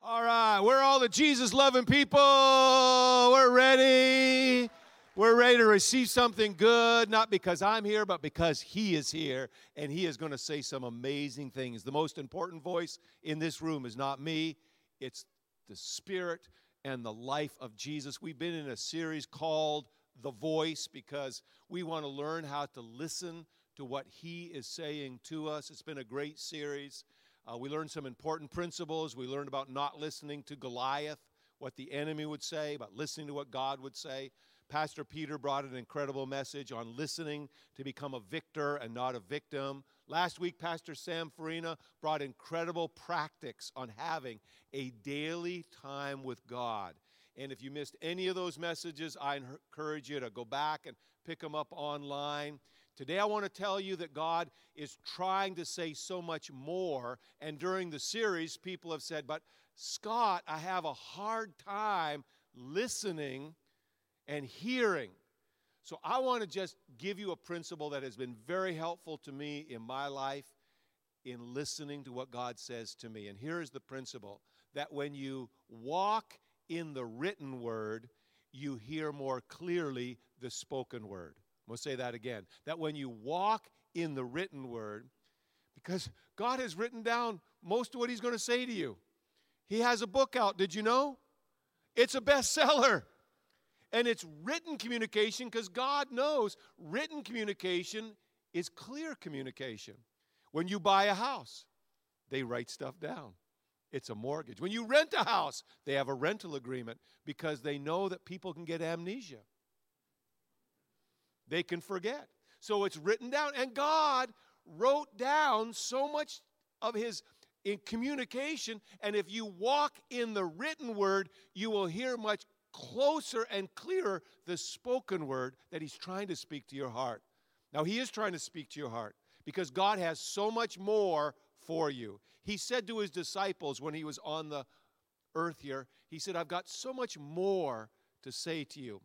All right, we're all the Jesus loving people. We're ready. We're ready to receive something good, not because I'm here, but because He is here, and He is going to say some amazing things. The most important voice in this room is not me, it's the Spirit and the life of Jesus. We've been in a series called The Voice because we want to learn how to listen to what He is saying to us. It's been a great series. Uh, we learned some important principles. We learned about not listening to Goliath, what the enemy would say, about listening to what God would say. Pastor Peter brought an incredible message on listening to become a victor and not a victim. Last week, Pastor Sam Farina brought incredible practice on having a daily time with God. And if you missed any of those messages, I encourage you to go back and pick them up online. Today, I want to tell you that God is trying to say so much more. And during the series, people have said, But Scott, I have a hard time listening and hearing. So, I want to just give you a principle that has been very helpful to me in my life in listening to what God says to me. And here is the principle that when you walk in the written word, you hear more clearly the spoken word. We'll say that again. That when you walk in the written word, because God has written down most of what He's going to say to you. He has a book out, did you know? It's a bestseller. And it's written communication because God knows written communication is clear communication. When you buy a house, they write stuff down. It's a mortgage. When you rent a house, they have a rental agreement because they know that people can get amnesia they can forget. So it's written down. And God wrote down so much of his in communication. And if you walk in the written word, you will hear much closer and clearer the spoken word that he's trying to speak to your heart. Now, he is trying to speak to your heart because God has so much more for you. He said to his disciples when he was on the earth here, He said, I've got so much more to say to you.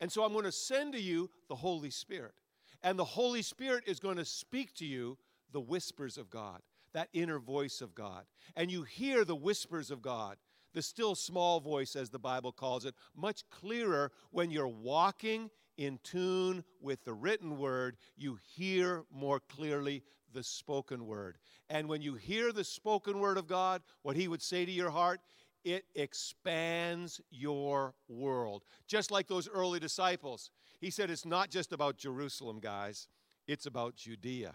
And so I'm going to send to you the Holy Spirit. And the Holy Spirit is going to speak to you the whispers of God, that inner voice of God. And you hear the whispers of God, the still small voice, as the Bible calls it, much clearer when you're walking in tune with the written word. You hear more clearly the spoken word. And when you hear the spoken word of God, what He would say to your heart, it expands your world. Just like those early disciples. He said it's not just about Jerusalem, guys, it's about Judea,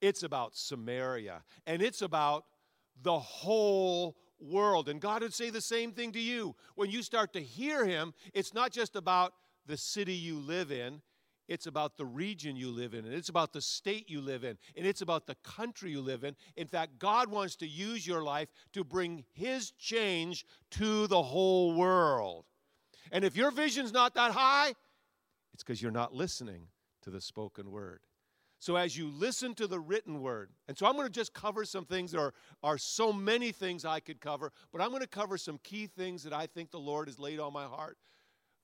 it's about Samaria, and it's about the whole world. And God would say the same thing to you. When you start to hear Him, it's not just about the city you live in, it's about the region you live in, and it's about the state you live in, and it's about the country you live in. In fact, God wants to use your life to bring His change to the whole world. And if your vision's not that high, it's because you're not listening to the spoken word. So, as you listen to the written word, and so I'm going to just cover some things. There are, are so many things I could cover, but I'm going to cover some key things that I think the Lord has laid on my heart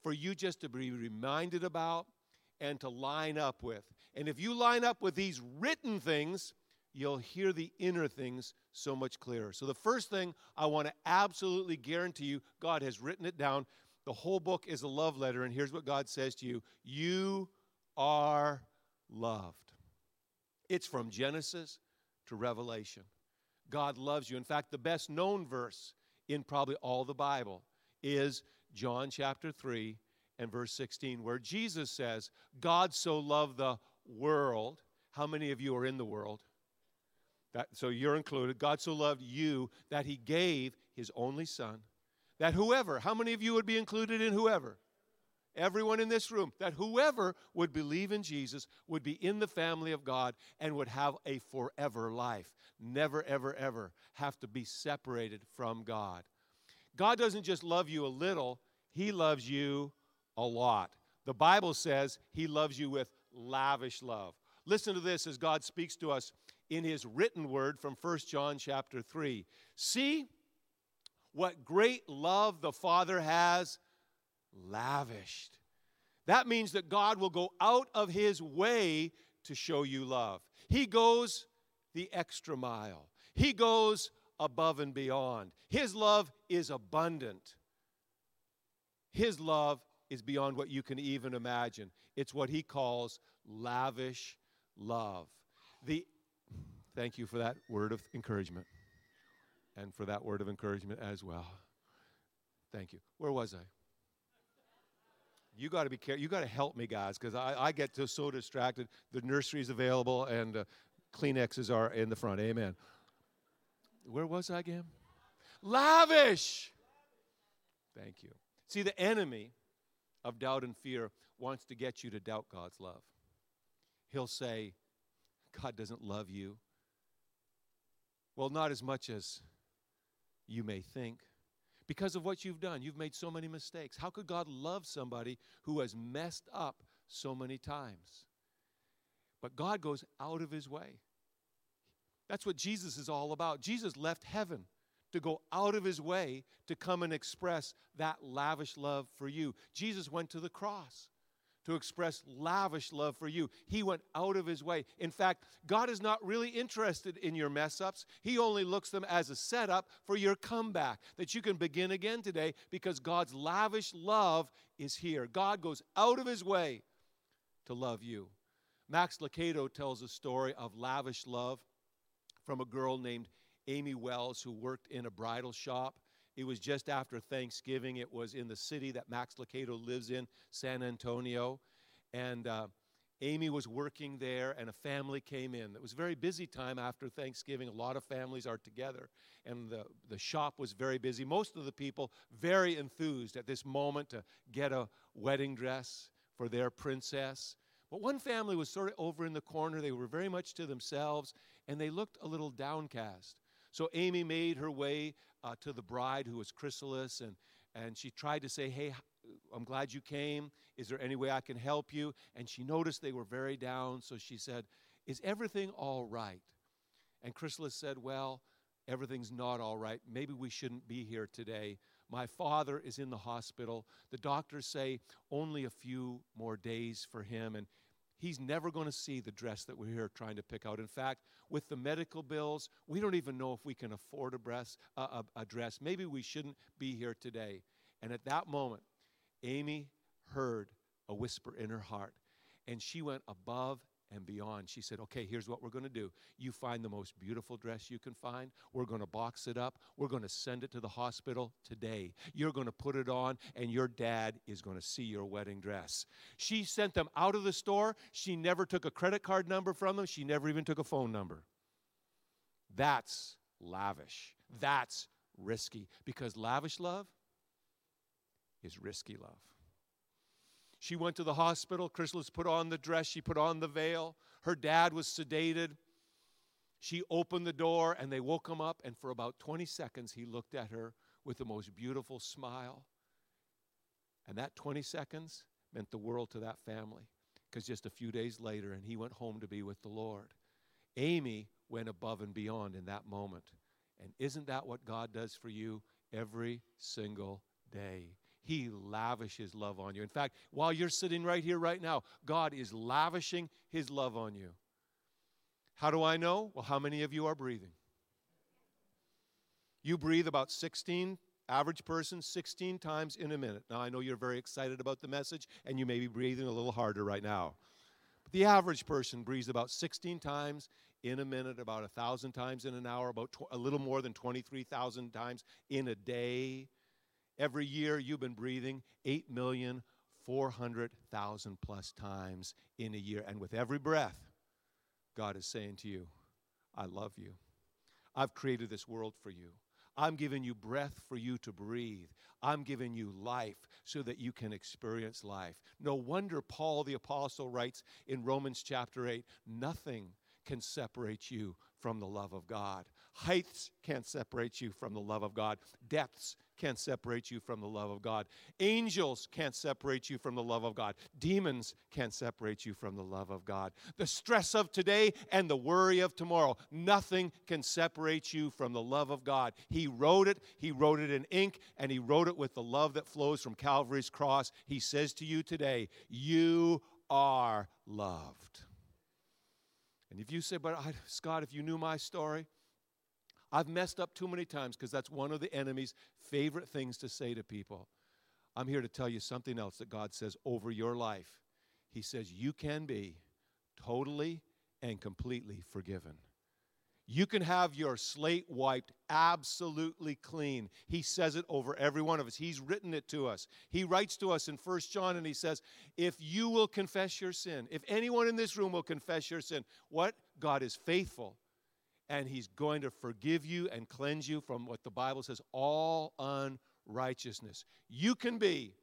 for you just to be reminded about and to line up with. And if you line up with these written things, you'll hear the inner things so much clearer. So, the first thing I want to absolutely guarantee you, God has written it down. The whole book is a love letter, and here's what God says to you You are loved. It's from Genesis to Revelation. God loves you. In fact, the best known verse in probably all the Bible is John chapter 3, and verse 16, where Jesus says, God so loved the world. How many of you are in the world? That, so you're included. God so loved you that he gave his only son. That whoever, how many of you would be included in whoever? Everyone in this room, that whoever would believe in Jesus would be in the family of God and would have a forever life. Never, ever, ever have to be separated from God. God doesn't just love you a little, He loves you a lot. The Bible says he loves you with lavish love. Listen to this as God speaks to us in his written word from 1 John chapter 3. See what great love the Father has lavished. That means that God will go out of his way to show you love. He goes the extra mile. He goes above and beyond. His love is abundant. His love is beyond what you can even imagine. It's what he calls lavish love. The thank you for that word of encouragement and for that word of encouragement as well. Thank you. Where was I? You got to be careful. You got to help me, guys, because I, I get so, distracted. The nursery is available and uh, Kleenexes are in the front. Amen. Where was I again? Lavish. Thank you. See, the enemy of doubt and fear wants to get you to doubt God's love. He'll say, God doesn't love you. Well, not as much as you may think. Because of what you've done, you've made so many mistakes. How could God love somebody who has messed up so many times? But God goes out of his way. That's what Jesus is all about. Jesus left heaven to go out of his way to come and express that lavish love for you. Jesus went to the cross to express lavish love for you. He went out of his way. In fact, God is not really interested in your mess ups. He only looks them as a setup for your comeback that you can begin again today because God's lavish love is here. God goes out of his way to love you. Max Lucado tells a story of lavish love from a girl named Amy Wells who worked in a bridal shop. It was just after Thanksgiving. It was in the city that Max Lucado lives in, San Antonio. And uh, Amy was working there, and a family came in. It was a very busy time after Thanksgiving. A lot of families are together, and the, the shop was very busy. Most of the people very enthused at this moment to get a wedding dress for their princess. But one family was sort of over in the corner. They were very much to themselves, and they looked a little downcast. So Amy made her way uh, to the bride, who was Chrysalis, and, and she tried to say, Hey, I'm glad you came. Is there any way I can help you? And she noticed they were very down, so she said, Is everything all right? And Chrysalis said, Well, everything's not all right. Maybe we shouldn't be here today. My father is in the hospital. The doctors say only a few more days for him, and he's never going to see the dress that we're here trying to pick out. In fact, with the medical bills, we don't even know if we can afford a, dress, a, a dress. Maybe we shouldn't be here today. And at that moment, Amy heard a whisper in her heart, and she went above and beyond. She said, Okay, here's what we're going to do. You find the most beautiful dress you can find. We're going to box it up. We're going to send it to the hospital today. You're going to put it on, and your dad is going to see your wedding dress. She sent them out of the store. She never took a credit card number from them. She never even took a phone number. That's lavish. That's risky because lavish love is risky love. She went to the hospital. Chrysalis put on the dress, she put on the veil. Her dad was sedated. She opened the door and they woke him up, and for about 20 seconds, he looked at her with the most beautiful smile. And that 20 seconds meant the world to that family because just a few days later, and he went home to be with the Lord. Amy went above and beyond in that moment. And isn't that what God does for you every single day? He lavishes love on you. In fact, while you're sitting right here, right now, God is lavishing His love on you. How do I know? Well, how many of you are breathing? You breathe about 16, average person, 16 times in a minute. Now, I know you're very excited about the message, and you may be breathing a little harder right now. But the average person breathes about 16 times in a minute, about 1,000 times in an hour, about tw- a little more than 23,000 times in a day. Every year you've been breathing 8,400,000 plus times in a year. And with every breath, God is saying to you, I love you. I've created this world for you. I'm giving you breath for you to breathe. I'm giving you life so that you can experience life. No wonder Paul the Apostle writes in Romans chapter 8 nothing can separate you from the love of God. Heights can't separate you from the love of God. Depths can't separate you from the love of God. Angels can't separate you from the love of God. Demons can't separate you from the love of God. The stress of today and the worry of tomorrow, nothing can separate you from the love of God. He wrote it, He wrote it in ink, and He wrote it with the love that flows from Calvary's cross. He says to you today, You are loved. And if you say, But I, Scott, if you knew my story, I've messed up too many times because that's one of the enemy's favorite things to say to people. I'm here to tell you something else that God says over your life. He says, You can be totally and completely forgiven. You can have your slate wiped absolutely clean. He says it over every one of us. He's written it to us. He writes to us in First John and he says, If you will confess your sin, if anyone in this room will confess your sin, what? God is faithful and he's going to forgive you and cleanse you from what the Bible says all unrighteousness. You can be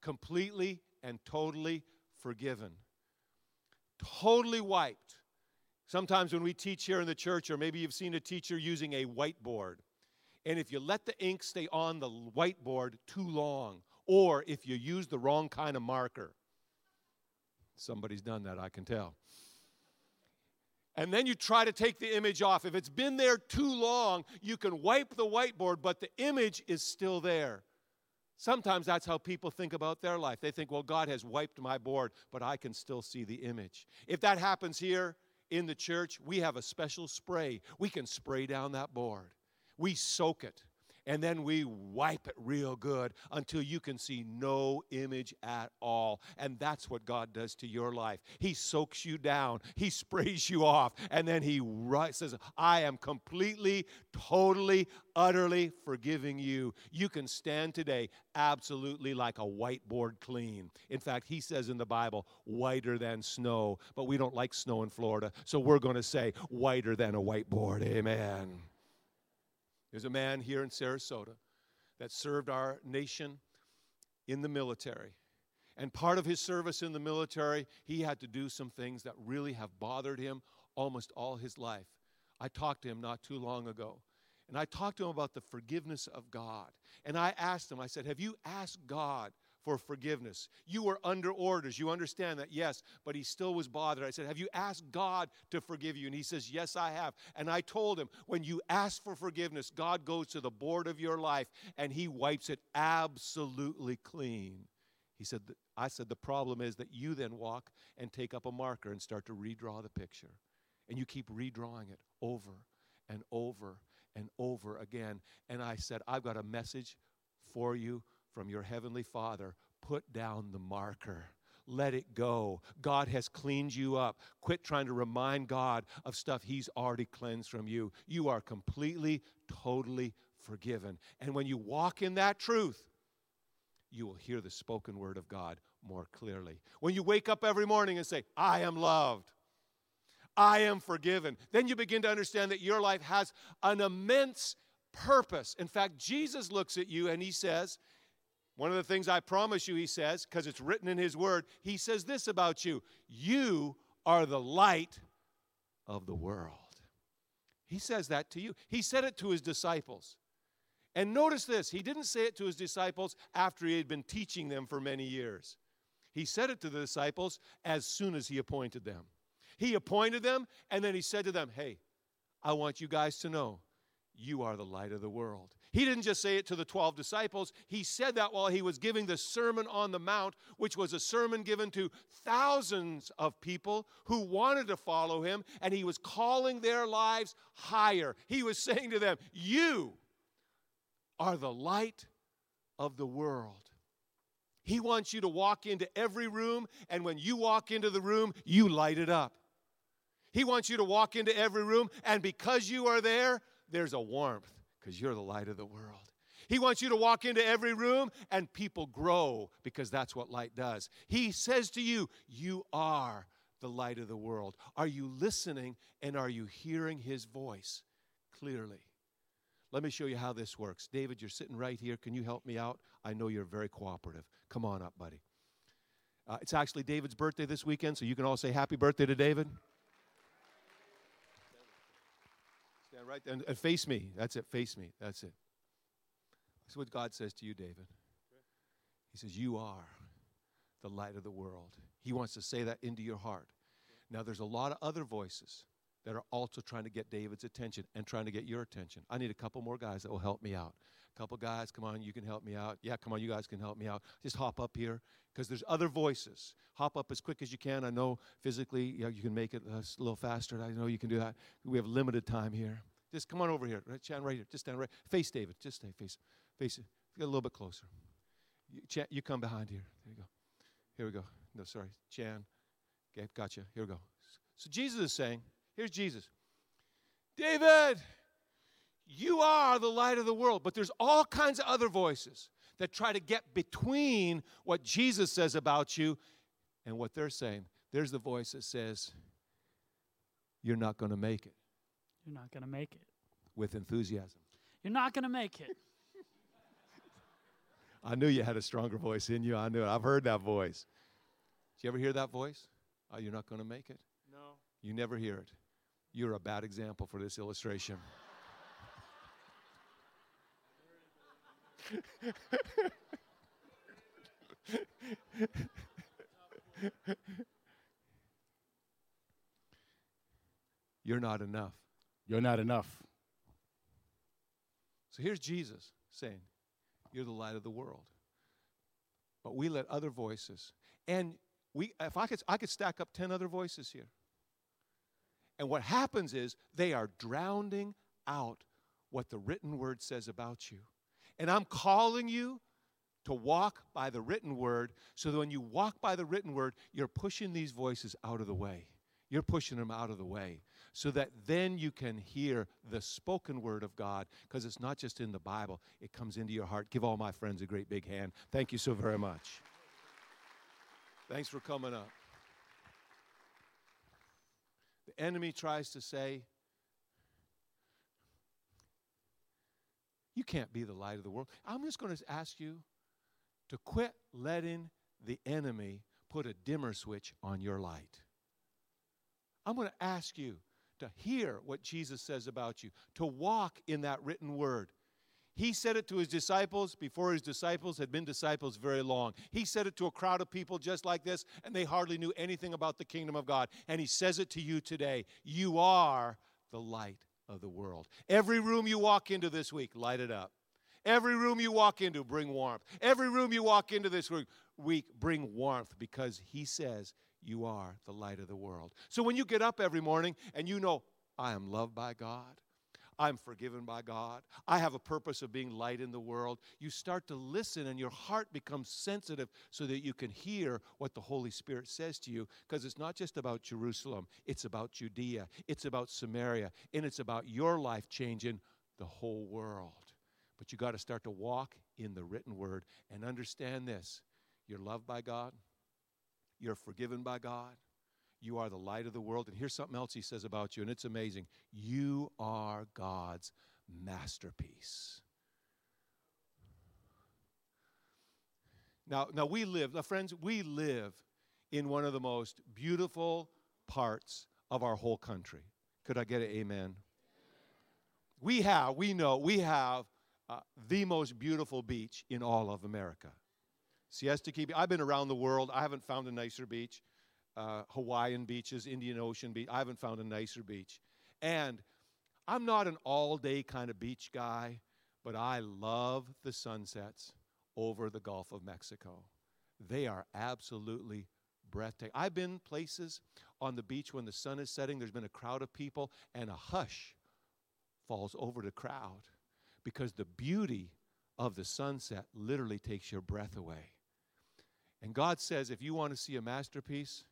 completely and totally forgiven, totally wiped. Sometimes when we teach here in the church, or maybe you've seen a teacher using a whiteboard, and if you let the ink stay on the whiteboard too long, or if you use the wrong kind of marker, somebody's done that, I can tell. And then you try to take the image off. If it's been there too long, you can wipe the whiteboard, but the image is still there. Sometimes that's how people think about their life. They think, well, God has wiped my board, but I can still see the image. If that happens here, in the church, we have a special spray. We can spray down that board. We soak it and then we wipe it real good until you can see no image at all. And that's what God does to your life. He soaks you down, He sprays you off, and then He says, I am completely, totally, utterly forgiving you. You can stand today absolutely like a whiteboard clean. In fact, He says in the Bible, whiter than snow, but we don't like snow in Florida, so we're going to say whiter than a whiteboard. Amen. There's a man here in Sarasota that served our nation in the military. And part of his service in the military, he had to do some things that really have bothered him almost all his life. I talked to him not too long ago. And I talked to him about the forgiveness of God. And I asked him, I said, Have you asked God for forgiveness. You were under orders. You understand that? Yes, but he still was bothered. I said, Have you asked God to forgive you? And he says, Yes, I have. And I told him, When you ask for forgiveness, God goes to the board of your life and he wipes it absolutely clean. He said, I said, The problem is that you then walk and take up a marker and start to redraw the picture. And you keep redrawing it over and over and over again. And I said, I've got a message for you from your Heavenly Father, put down the marker. Let it go. God has cleaned you up. Quit trying to remind God of stuff He's already cleansed from you. You are completely, totally forgiven. And when you walk in that truth, you will hear the spoken word of God more clearly. When you wake up every morning and say, I am loved, I am forgiven, then you begin to understand that your life has an immense purpose. In fact, Jesus looks at you and he says, one of the things I promise you, he says, because it's written in his word, he says this about you You are the light of the world. He says that to you. He said it to his disciples. And notice this he didn't say it to his disciples after he had been teaching them for many years. He said it to the disciples as soon as he appointed them. He appointed them, and then he said to them, Hey, I want you guys to know you are the light of the world. He didn't just say it to the 12 disciples, he said that while he was giving the Sermon on the Mount, which was a sermon given to thousands of people who wanted to follow him, and he was calling their lives higher. He was saying to them, You are the light of the world. He wants you to walk into every room, and when you walk into the room, you light it up. He wants you to walk into every room, and because you are there, there's a warmth because you're the light of the world. He wants you to walk into every room and people grow because that's what light does. He says to you, You are the light of the world. Are you listening and are you hearing his voice clearly? Let me show you how this works. David, you're sitting right here. Can you help me out? I know you're very cooperative. Come on up, buddy. Uh, it's actually David's birthday this weekend, so you can all say happy birthday to David. Stand right and, and face me. That's it. Face me. That's it. That's what God says to you, David. He says, You are the light of the world. He wants to say that into your heart. Now, there's a lot of other voices that are also trying to get David's attention and trying to get your attention. I need a couple more guys that will help me out. A couple guys, come on, you can help me out. Yeah, come on, you guys can help me out. Just hop up here because there's other voices. Hop up as quick as you can. I know physically you, know, you can make it a little faster. I know you can do that. We have limited time here. Just come on over here. Right, Chan, right here. Just stand right. Face David. Just stay face. Face. Get a little bit closer. You, Chan, you come behind here. There you go. Here we go. No, sorry. Chan. Okay, gotcha. Here we go. So Jesus is saying, here's Jesus. David, you are the light of the world. But there's all kinds of other voices that try to get between what Jesus says about you and what they're saying. There's the voice that says, You're not going to make it You're not going to make it. with enthusiasm. You're not going to make it. I knew you had a stronger voice in you. I knew it. I've heard that voice. Did you ever hear that voice? Oh, you're not going to make it? No. You never hear it. You're a bad example for this illustration. You're not enough. You're not enough. So here's Jesus saying, You're the light of the world. But we let other voices, and we if I could I could stack up 10 other voices here. And what happens is they are drowning out what the written word says about you. And I'm calling you to walk by the written word so that when you walk by the written word, you're pushing these voices out of the way. You're pushing them out of the way so that then you can hear the spoken word of God because it's not just in the Bible, it comes into your heart. Give all my friends a great big hand. Thank you so very much. Thanks for coming up. The enemy tries to say, You can't be the light of the world. I'm just going to ask you to quit letting the enemy put a dimmer switch on your light. I'm going to ask you to hear what Jesus says about you, to walk in that written word. He said it to his disciples before his disciples had been disciples very long. He said it to a crowd of people just like this, and they hardly knew anything about the kingdom of God. And he says it to you today. You are the light of the world. Every room you walk into this week, light it up. Every room you walk into, bring warmth. Every room you walk into this week, bring warmth because he says you are the light of the world. So when you get up every morning and you know, I am loved by God, I'm forgiven by God. I have a purpose of being light in the world. You start to listen and your heart becomes sensitive so that you can hear what the Holy Spirit says to you because it's not just about Jerusalem, it's about Judea, it's about Samaria, and it's about your life changing the whole world. But you got to start to walk in the written word and understand this. You're loved by God. You're forgiven by God. You are the light of the world. And here's something else he says about you, and it's amazing. You are God's masterpiece. Now, now we live, now friends, we live in one of the most beautiful parts of our whole country. Could I get an amen? We have, we know, we have uh, the most beautiful beach in all of America. Siesta Key. I've been around the world. I haven't found a nicer beach uh, Hawaiian beaches, Indian Ocean beach. I haven't found a nicer beach. And I'm not an all day kind of beach guy, but I love the sunsets over the Gulf of Mexico. They are absolutely breathtaking. I've been places on the beach when the sun is setting, there's been a crowd of people, and a hush falls over the crowd because the beauty of the sunset literally takes your breath away. And God says, if you want to see a masterpiece,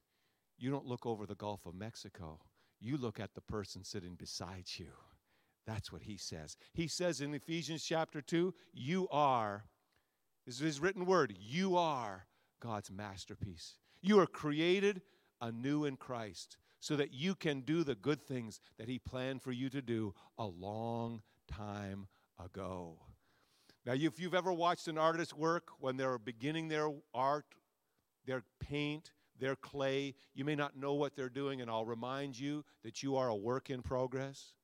you don't look over the Gulf of Mexico. You look at the person sitting beside you. That's what he says. He says in Ephesians chapter 2, you are, this is his written word, you are God's masterpiece. You are created anew in Christ so that you can do the good things that he planned for you to do a long time ago. Now, if you've ever watched an artist work when they're beginning their art, their paint, their clay. You may not know what they're doing, and I'll remind you that you are a work in progress.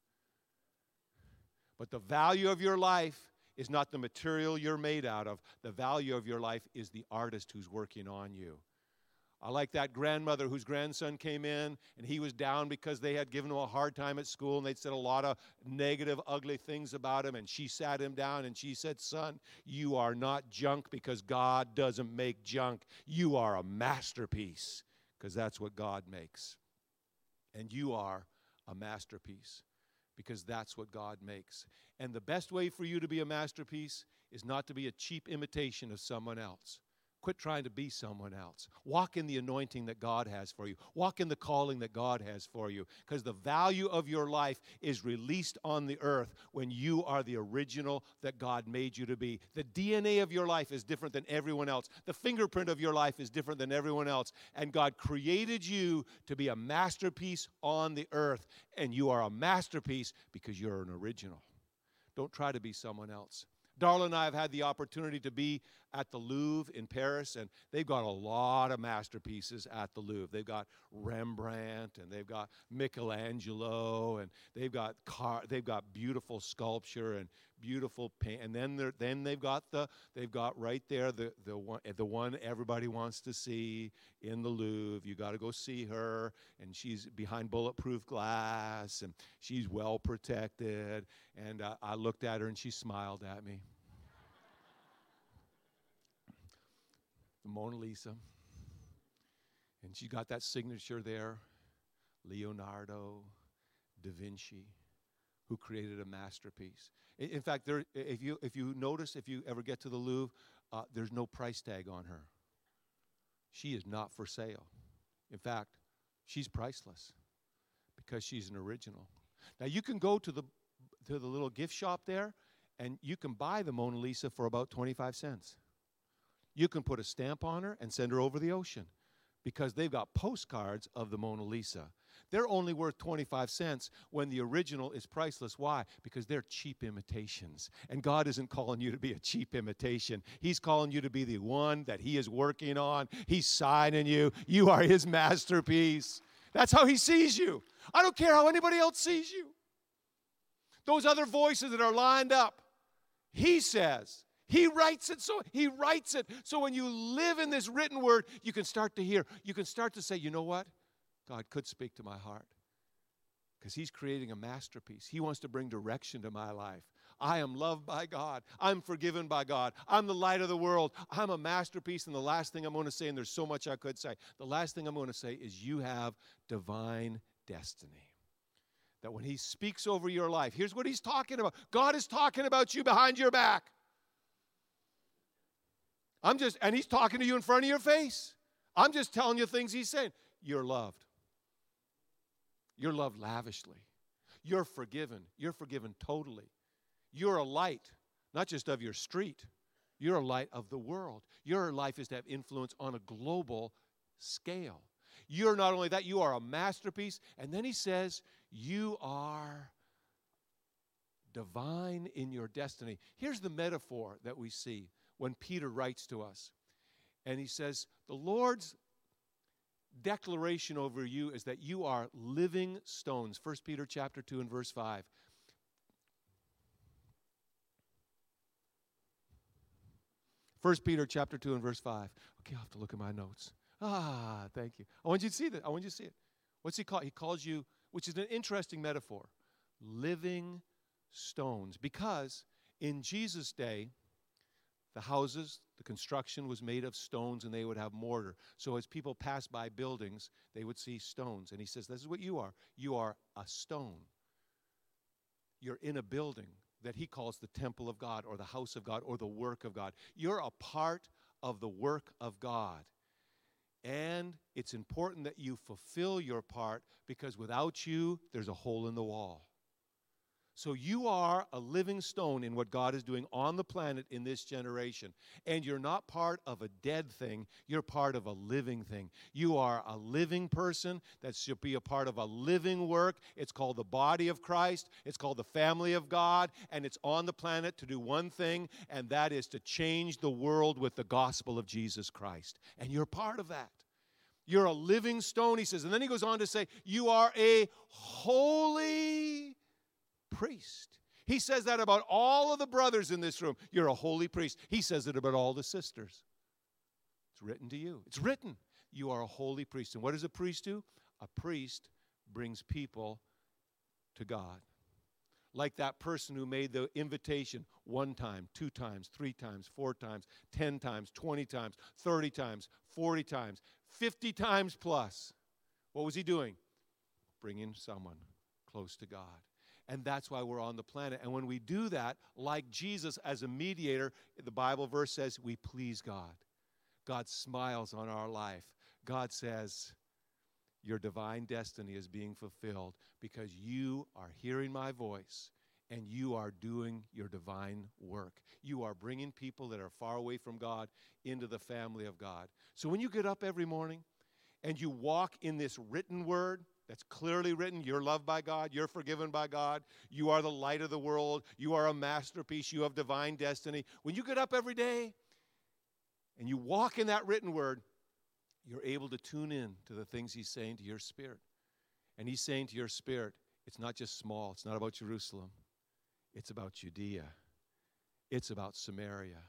But the value of your life is not the material you're made out of, the value of your life is the artist who's working on you. I like that grandmother whose grandson came in and he was down because they had given him a hard time at school and they'd said a lot of negative, ugly things about him. And she sat him down and she said, Son, you are not junk because God doesn't make junk. You are a masterpiece because that's what God makes. And you are a masterpiece. because that's what God makes. And the best way for you to be a masterpiece is not to be a cheap imitation of someone else. Quit trying to be someone else. Walk in the anointing that God has for you. Walk in the calling that God has for you. Because the value of your life is released on the earth when you are the original that God made you to be. The DNA of your life is different than everyone else. The fingerprint of your life is different than everyone else. And God created you to be a masterpiece on the earth. And you are a masterpiece because you're an original. Don't try to be someone else. Darla and I have had the opportunity to be at the Louvre in Paris, and they've got a lot of masterpieces at the Louvre. They've got Rembrandt, and they've got Michelangelo, and they've got car, they've got beautiful sculpture and beautiful paint. And then then they've got the they've got right there the the one the one everybody wants to see in the Louvre. You got to go see her, and she's behind bulletproof glass, and she's well protected. And uh, I looked at her, and she smiled at me. The Mona Lisa. And she got that signature there Leonardo da Vinci, who created a masterpiece. In, in fact, there, if, you, if you notice, if you ever get to the Louvre, uh, there's no price tag on her. She is not for sale. In fact, she's priceless because she's an original. Now, you can go to the, to the little gift shop there and you can buy the Mona Lisa for about 25 cents you can put a stamp on her and send her over the ocean because they've got postcards of the Mona Lisa. They're only worth 25 cents when the original is priceless. Why? Because they're cheap imitations. And God isn't calling you to be a cheap imitation. He's calling you to be the one that He is working on. He's signing you. You are His masterpiece. That's how He sees you. I don't care how anybody else sees you. Those other voices that are lined up, He says, he writes it so he writes it so when you live in this written word, you can start to hear. You can start to say, "You know what? God could speak to my heart." Because he's creating a masterpiece. He wants to bring direction to my life. I am loved by God. I'm forgiven by God. I'm the light of the world. I'm a masterpiece. And the last thing I'm going to say, and there's so much I could say, the last thing I'm going to say is you have divine destiny. That when He speaks over your life, here's what He's talking about God is talking about you behind your back. I'm just, and he's talking to you in front of your face. I'm just telling you things he's saying. You're loved. You're loved lavishly. You're forgiven. You're forgiven totally. You're a light, not just of your street, you're a light of the world. Your life is to have influence on a global scale. You're not only that, you are a masterpiece. And then he says, You are divine in your destiny. Here's the metaphor that we see when Peter writes to us. And he says, The Lord's declaration over you is that you are living stones. 1 Peter chapter 2 and verse 5. First Peter chapter 2 and verse 5. Okay, i have to look at my notes. Ah, thank you. I want you to see that. I want you to see it. What's he call? He calls you, which is an interesting metaphor, living stones. Because in Jesus' day, the houses, the construction was made of stones and they would have mortar. So as people passed by buildings, they would see stones. And he says, This is what you are. You are a stone. You're in a building that he calls the temple of God or the house of God or the work of God. You're a part of the work of God. And it's important that you fulfill your part because without you, there's a hole in the wall. So you are a living stone in what God is doing on the planet in this generation. And you're not part of a dead thing, you're part of a living thing. You are a living person that should be a part of a living work. It's called the body of Christ, it's called the family of God, and it's on the planet to do one thing, and that is to change the world with the gospel of Jesus Christ. And you're part of that. You're a living stone, he says. And then he goes on to say, You are a holy priest. He says that about all of the brothers in this room. You're a holy priest. He says it about all the sisters. It's written to you. It's written. You are a holy priest. And what does a priest do? A priest brings people to God. Like that person who made the invitation one time, two times, three times, four times, 10 times, 20 times, 30 times, 40 times, 50 times plus. What was he doing? Bringing someone close to God. And that's why we're on the planet. And when we do that, like Jesus as a mediator, the Bible verse says we please God. God smiles on our life. God says, Your divine destiny is being fulfilled because you are hearing my voice and you are doing your divine work. You are bringing people that are far away from God into the family of God. So when you get up every morning and you walk in this written word, that's clearly written. You're loved by God. You're forgiven by God. You are the light of the world. You are a masterpiece. You have divine destiny. When you get up every day and you walk in that written word, you're able to tune in to the things He's saying to your spirit. And He's saying to your spirit, it's not just small, it's not about Jerusalem, it's about Judea, it's about Samaria,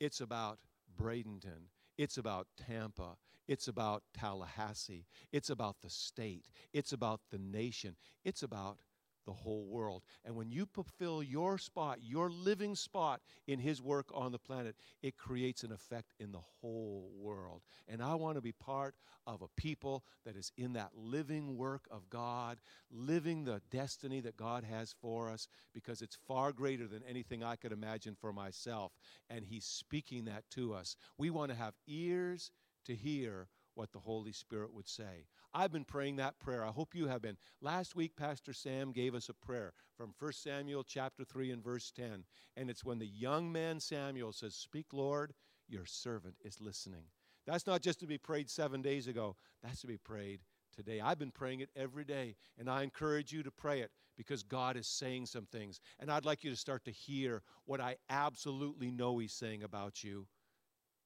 it's about Bradenton, it's about Tampa, it's about Tallahassee. It's about the state. It's about the nation. It's about the whole world. And when you fulfill your spot, your living spot in His work on the planet, it creates an effect in the whole world. And I want to be part of a people that is in that living work of God, living the destiny that God has for us, because it's far greater than anything I could imagine for myself. And He's speaking that to us. We want to have ears to hear what the Holy Spirit would say. I've been praying that prayer. I hope you have been. Last week, Pastor Sam gave us a prayer from 1 Samuel chapter 3 and verse 10. And it's when the young man Samuel says, Speak, Lord, your servant is listening. That's not just to be prayed seven days ago, that's to be prayed today. I've been praying it every day, and I encourage you to pray it because God is saying some things. And I'd like you to start to hear what I absolutely know He's saying about you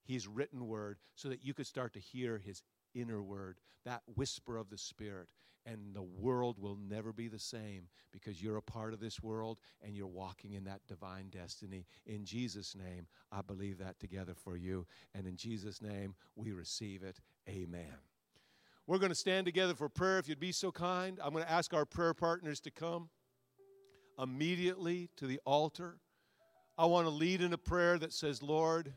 his written word so that you could start to hear his inner word, that whisper of the Spirit. And the world will never be the same because you're a part of this world and you're walking in that divine destiny. In Jesus' name, I believe that together for you. And in Jesus' name, we receive it. Amen. We're going to stand together for prayer if you'd be so kind. I'm going to ask our prayer partners to come immediately to the altar. I want to lead in a prayer that says, Lord,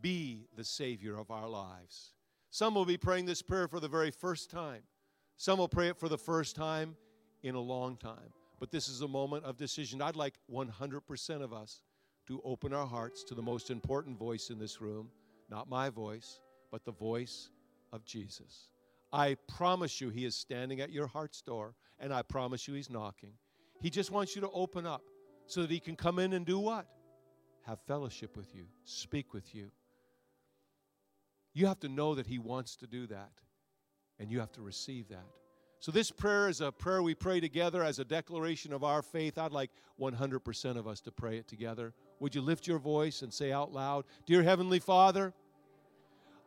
be the Savior of our lives. Some will be praying this prayer for the very first time. Some will pray it for the first time in a long time. But this is a moment of decision. I'd like 100% of us to open our hearts to the most important voice in this room, not my voice, but the voice of Jesus. I promise you, He is standing at your heart's door, and I promise you, He's knocking. He just wants you to open up so that He can come in and do what? Have fellowship with you, speak with you, you have to know that He wants to do that, and you have to receive that. So, this prayer is a prayer we pray together as a declaration of our faith. I'd like 100% of us to pray it together. Would you lift your voice and say out loud, Dear Heavenly Father,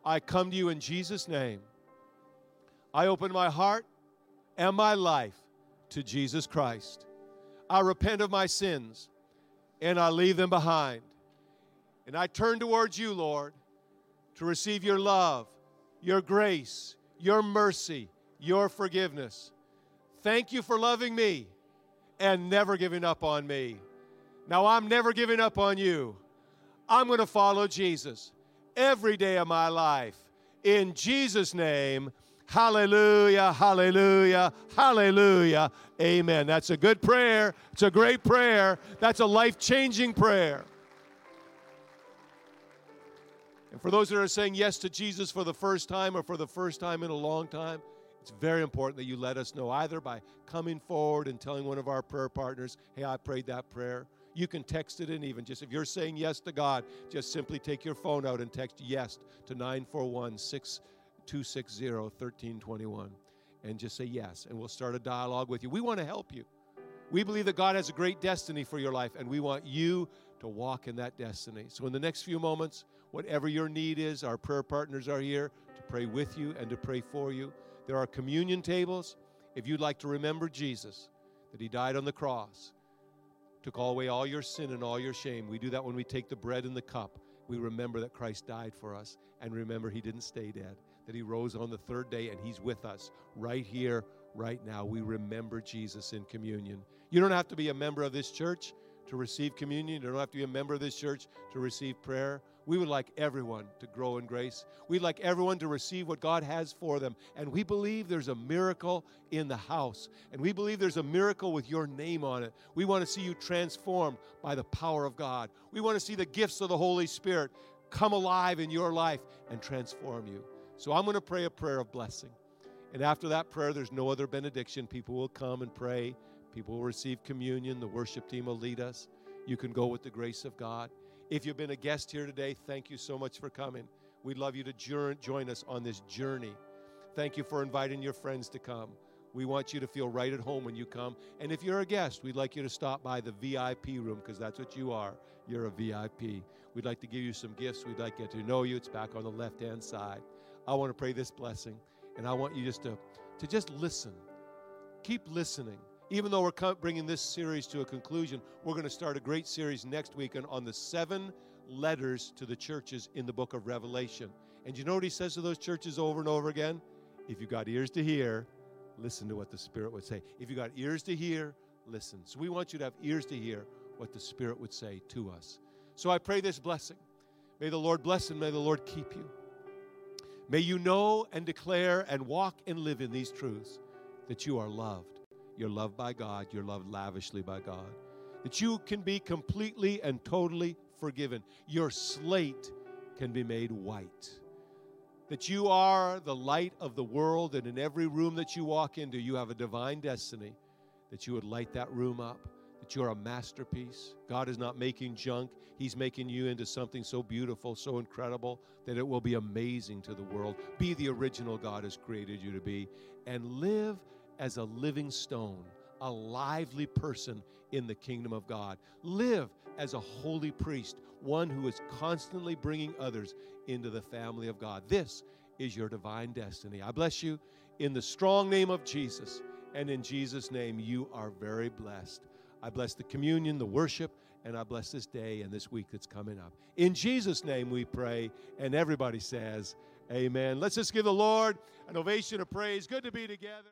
I come to you in Jesus' name. I open my heart and my life to Jesus Christ. I repent of my sins and I leave them behind. And I turn towards you, Lord, to receive your love, your grace, your mercy, your forgiveness. Thank you for loving me and never giving up on me. Now I'm never giving up on you. I'm going to follow Jesus every day of my life. In Jesus' name, hallelujah, hallelujah, hallelujah. Amen. That's a good prayer. It's a great prayer. That's a life changing prayer. And for those that are saying yes to Jesus for the first time or for the first time in a long time, it's very important that you let us know either by coming forward and telling one of our prayer partners, hey, I prayed that prayer. You can text it in even. Just if you're saying yes to God, just simply take your phone out and text yes to 941 6260 1321 and just say yes. And we'll start a dialogue with you. We want to help you. We believe that God has a great destiny for your life, and we want you to walk in that destiny. So, in the next few moments, whatever your need is, our prayer partners are here to pray with you and to pray for you. There are communion tables. If you'd like to remember Jesus, that He died on the cross, took away all your sin and all your shame. We do that when we take the bread and the cup. We remember that Christ died for us and remember He didn't stay dead, that He rose on the third day and He's with us right here, right now. We remember Jesus in communion. You don't have to be a member of this church to receive communion. You don't have to be a member of this church to receive prayer. We would like everyone to grow in grace. We'd like everyone to receive what God has for them. And we believe there's a miracle in the house. And we believe there's a miracle with your name on it. We want to see you transformed by the power of God. We want to see the gifts of the Holy Spirit come alive in your life and transform you. So I'm going to pray a prayer of blessing. And after that prayer, there's no other benediction. People will come and pray. People will receive communion. The worship team will lead us. You can go with the grace of God. If you've been a guest here today, thank you so much for coming. We'd love you to join us on this journey. Thank you for inviting your friends to come. We want you to feel right at home when you come. And if you're a guest, we'd like you to stop by the VIP room because that's what you are. You're a VIP. We'd like to give you some gifts. We'd like to get to know you. It's back on the left hand side. I want to pray this blessing, and I want you just to, to just listen. Keep listening even though we're bringing this series to a conclusion, we're going to start a great series next week on, the seven letters to the churches in the book of Revelation. And you know what he says to those churches over and over again? If you got ears to hear, listen to what the Spirit would say. If you got ears to hear, listen. So we want you to have ears to hear what the Spirit would say to us. So I pray this blessing. May the Lord bless and may the Lord keep you. May you know and declare and walk and live in these truths that you are loved you're loved by God. You're loved lavishly by God. That you can be completely and totally forgiven. Your slate can be made white. That you are the light of the world, and in every room that you walk into, you have a divine destiny. That you would light that room up. That you're a masterpiece. God is not making junk, He's making you into something so beautiful, so incredible, that it will be amazing to the world. Be the original God has created you to be, and live as a living stone, a lively person in the kingdom of God. Live as a holy priest, one who is constantly bringing others into the family of God. This is your divine destiny. I bless you in the strong name of Jesus. And in Jesus' name, you are very blessed. I bless the communion, the worship, and I bless this day and this week that's coming up. In Jesus' name we pray. And everybody says, Amen. Let's just give the Lord an ovation of praise. Good to be together.